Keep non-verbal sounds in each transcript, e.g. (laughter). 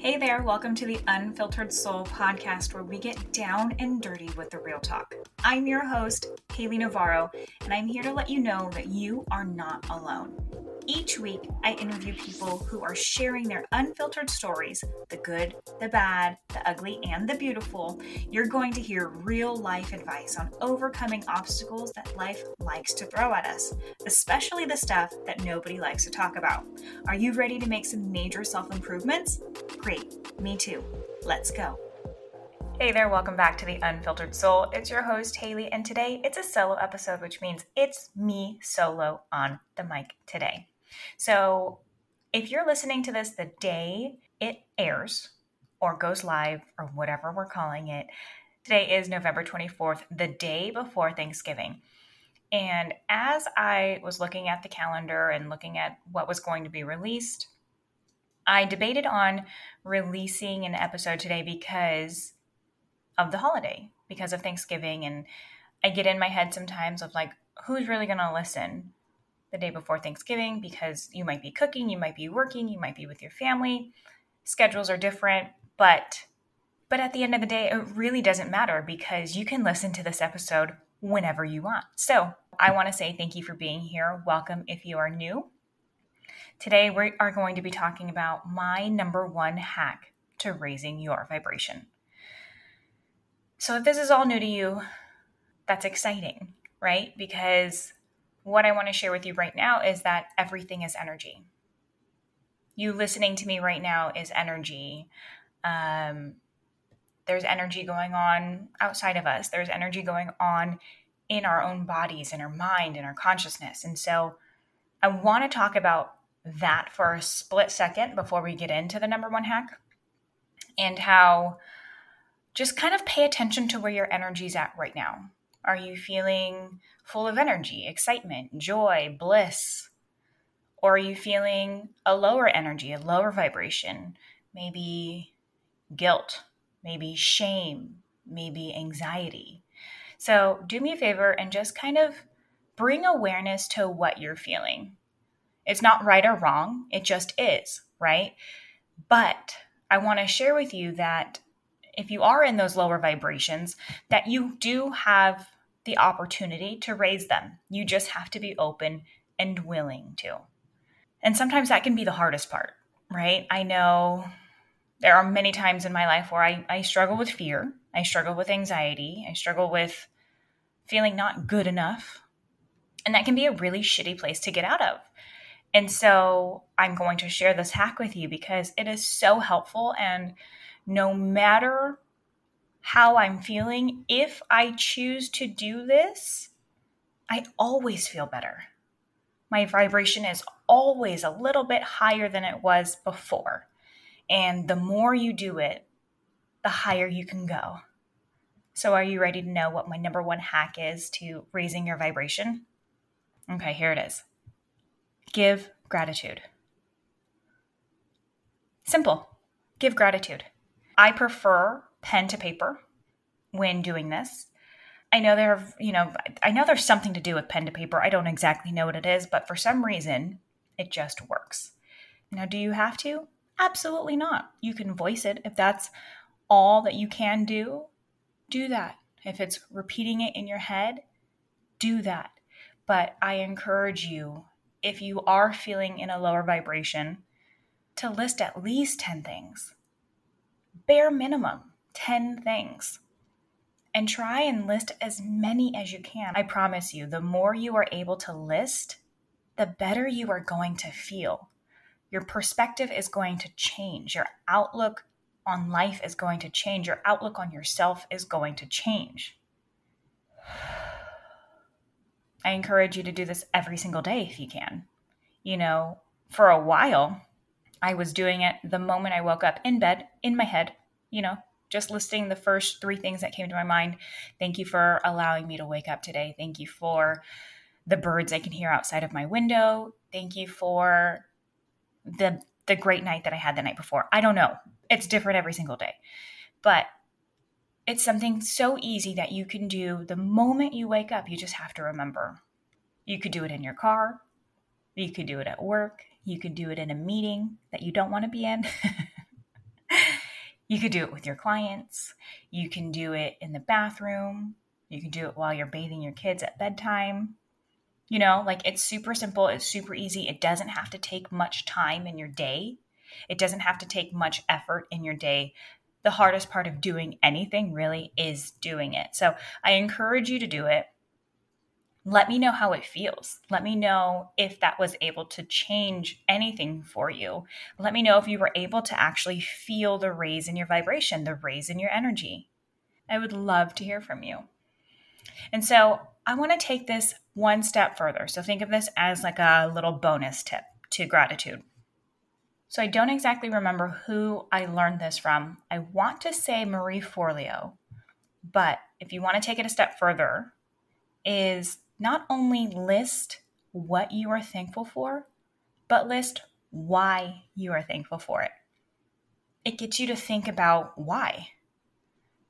Hey there, welcome to the Unfiltered Soul podcast where we get down and dirty with the real talk. I'm your host, Haley Navarro, and I'm here to let you know that you are not alone. Each week, I interview people who are sharing their unfiltered stories the good, the bad, the ugly, and the beautiful. You're going to hear real life advice on overcoming obstacles that life likes to throw at us, especially the stuff that nobody likes to talk about. Are you ready to make some major self improvements? Great, me too. Let's go. Hey there, welcome back to the Unfiltered Soul. It's your host, Haley, and today it's a solo episode, which means it's me solo on the mic today. So if you're listening to this the day it airs or goes live or whatever we're calling it, today is November 24th, the day before Thanksgiving. And as I was looking at the calendar and looking at what was going to be released, I debated on releasing an episode today because of the holiday, because of Thanksgiving. And I get in my head sometimes of like, who's really going to listen? the day before Thanksgiving because you might be cooking, you might be working, you might be with your family. Schedules are different, but but at the end of the day, it really doesn't matter because you can listen to this episode whenever you want. So, I want to say thank you for being here. Welcome if you are new. Today, we are going to be talking about my number one hack to raising your vibration. So, if this is all new to you, that's exciting, right? Because what I want to share with you right now is that everything is energy. You listening to me right now is energy. Um, there's energy going on outside of us, there's energy going on in our own bodies, in our mind, in our consciousness. And so I want to talk about that for a split second before we get into the number one hack and how just kind of pay attention to where your energy's at right now. Are you feeling full of energy, excitement, joy, bliss? Or are you feeling a lower energy, a lower vibration? Maybe guilt, maybe shame, maybe anxiety. So, do me a favor and just kind of bring awareness to what you're feeling. It's not right or wrong, it just is, right? But I want to share with you that if you are in those lower vibrations, that you do have the opportunity to raise them. You just have to be open and willing to. And sometimes that can be the hardest part, right? I know there are many times in my life where I, I struggle with fear, I struggle with anxiety, I struggle with feeling not good enough. And that can be a really shitty place to get out of. And so I'm going to share this hack with you because it is so helpful. And no matter how I'm feeling, if I choose to do this, I always feel better. My vibration is always a little bit higher than it was before. And the more you do it, the higher you can go. So, are you ready to know what my number one hack is to raising your vibration? Okay, here it is give gratitude. Simple. Give gratitude. I prefer pen to paper when doing this. I know there you know, I know there's something to do with pen to paper. I don't exactly know what it is, but for some reason, it just works. Now, do you have to? Absolutely not. You can voice it. If that's all that you can do, do that. If it's repeating it in your head, do that. But I encourage you, if you are feeling in a lower vibration, to list at least 10 things. Bare minimum, 10 things. And try and list as many as you can. I promise you, the more you are able to list, the better you are going to feel. Your perspective is going to change. Your outlook on life is going to change. Your outlook on yourself is going to change. I encourage you to do this every single day if you can. You know, for a while, I was doing it the moment I woke up in bed, in my head, you know, just listing the first three things that came to my mind. Thank you for allowing me to wake up today. Thank you for the birds I can hear outside of my window. Thank you for the the great night that I had the night before. I don't know. It's different every single day. But it's something so easy that you can do the moment you wake up. You just have to remember. You could do it in your car. You could do it at work. You could do it in a meeting that you don't want to be in. (laughs) You could do it with your clients. You can do it in the bathroom. You can do it while you're bathing your kids at bedtime. You know, like it's super simple, it's super easy. It doesn't have to take much time in your day, it doesn't have to take much effort in your day. The hardest part of doing anything really is doing it. So I encourage you to do it. Let me know how it feels. Let me know if that was able to change anything for you. Let me know if you were able to actually feel the raise in your vibration, the raise in your energy. I would love to hear from you. And so I want to take this one step further. So think of this as like a little bonus tip to gratitude. So I don't exactly remember who I learned this from. I want to say Marie Forleo, but if you want to take it a step further, is not only list what you are thankful for, but list why you are thankful for it. It gets you to think about why.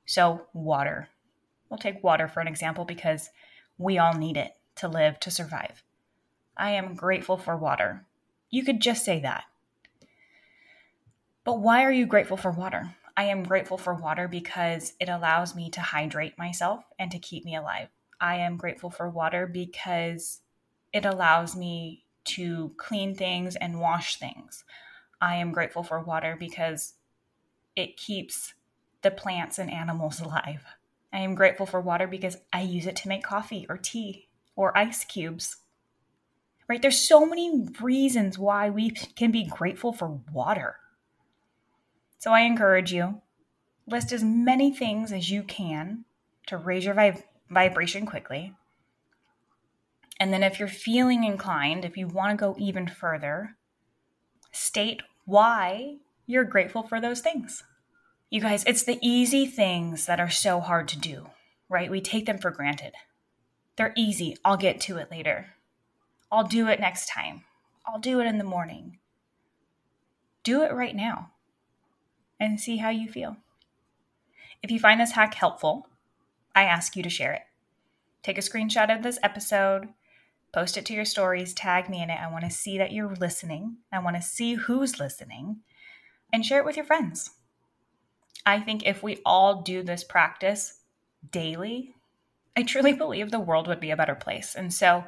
So, water. We'll take water for an example because we all need it to live, to survive. I am grateful for water. You could just say that. But why are you grateful for water? I am grateful for water because it allows me to hydrate myself and to keep me alive. I am grateful for water because it allows me to clean things and wash things. I am grateful for water because it keeps the plants and animals (laughs) alive. I am grateful for water because I use it to make coffee or tea or ice cubes. Right? There's so many reasons why we can be grateful for water. So I encourage you list as many things as you can to raise your vib- vibration quickly. And then if you're feeling inclined, if you want to go even further, state why you're grateful for those things. You guys, it's the easy things that are so hard to do, right? We take them for granted. They're easy. I'll get to it later. I'll do it next time. I'll do it in the morning. Do it right now and see how you feel. If you find this hack helpful, I ask you to share it. Take a screenshot of this episode, post it to your stories, tag me in it. I want to see that you're listening. I want to see who's listening, and share it with your friends. I think if we all do this practice daily, I truly believe the world would be a better place. And so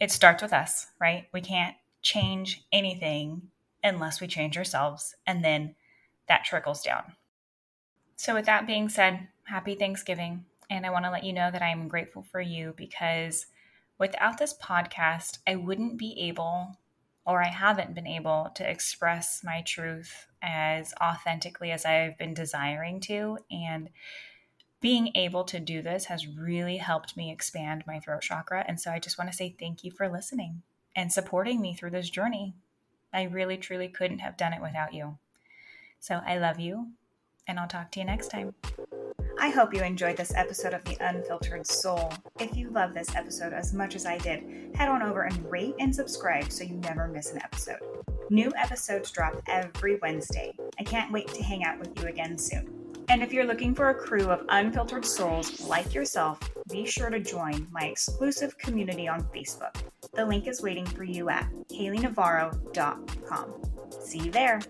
it starts with us, right? We can't change anything unless we change ourselves. And then that trickles down. So, with that being said, happy Thanksgiving. And I want to let you know that I'm grateful for you because without this podcast, I wouldn't be able or I haven't been able to express my truth as authentically as I've been desiring to. And being able to do this has really helped me expand my throat chakra. And so I just want to say thank you for listening and supporting me through this journey. I really, truly couldn't have done it without you. So I love you, and I'll talk to you next time. I hope you enjoyed this episode of The Unfiltered Soul. If you love this episode as much as I did, head on over and rate and subscribe so you never miss an episode. New episodes drop every Wednesday. I can't wait to hang out with you again soon. And if you're looking for a crew of unfiltered souls like yourself, be sure to join my exclusive community on Facebook. The link is waiting for you at HaleyNavarro.com. See you there.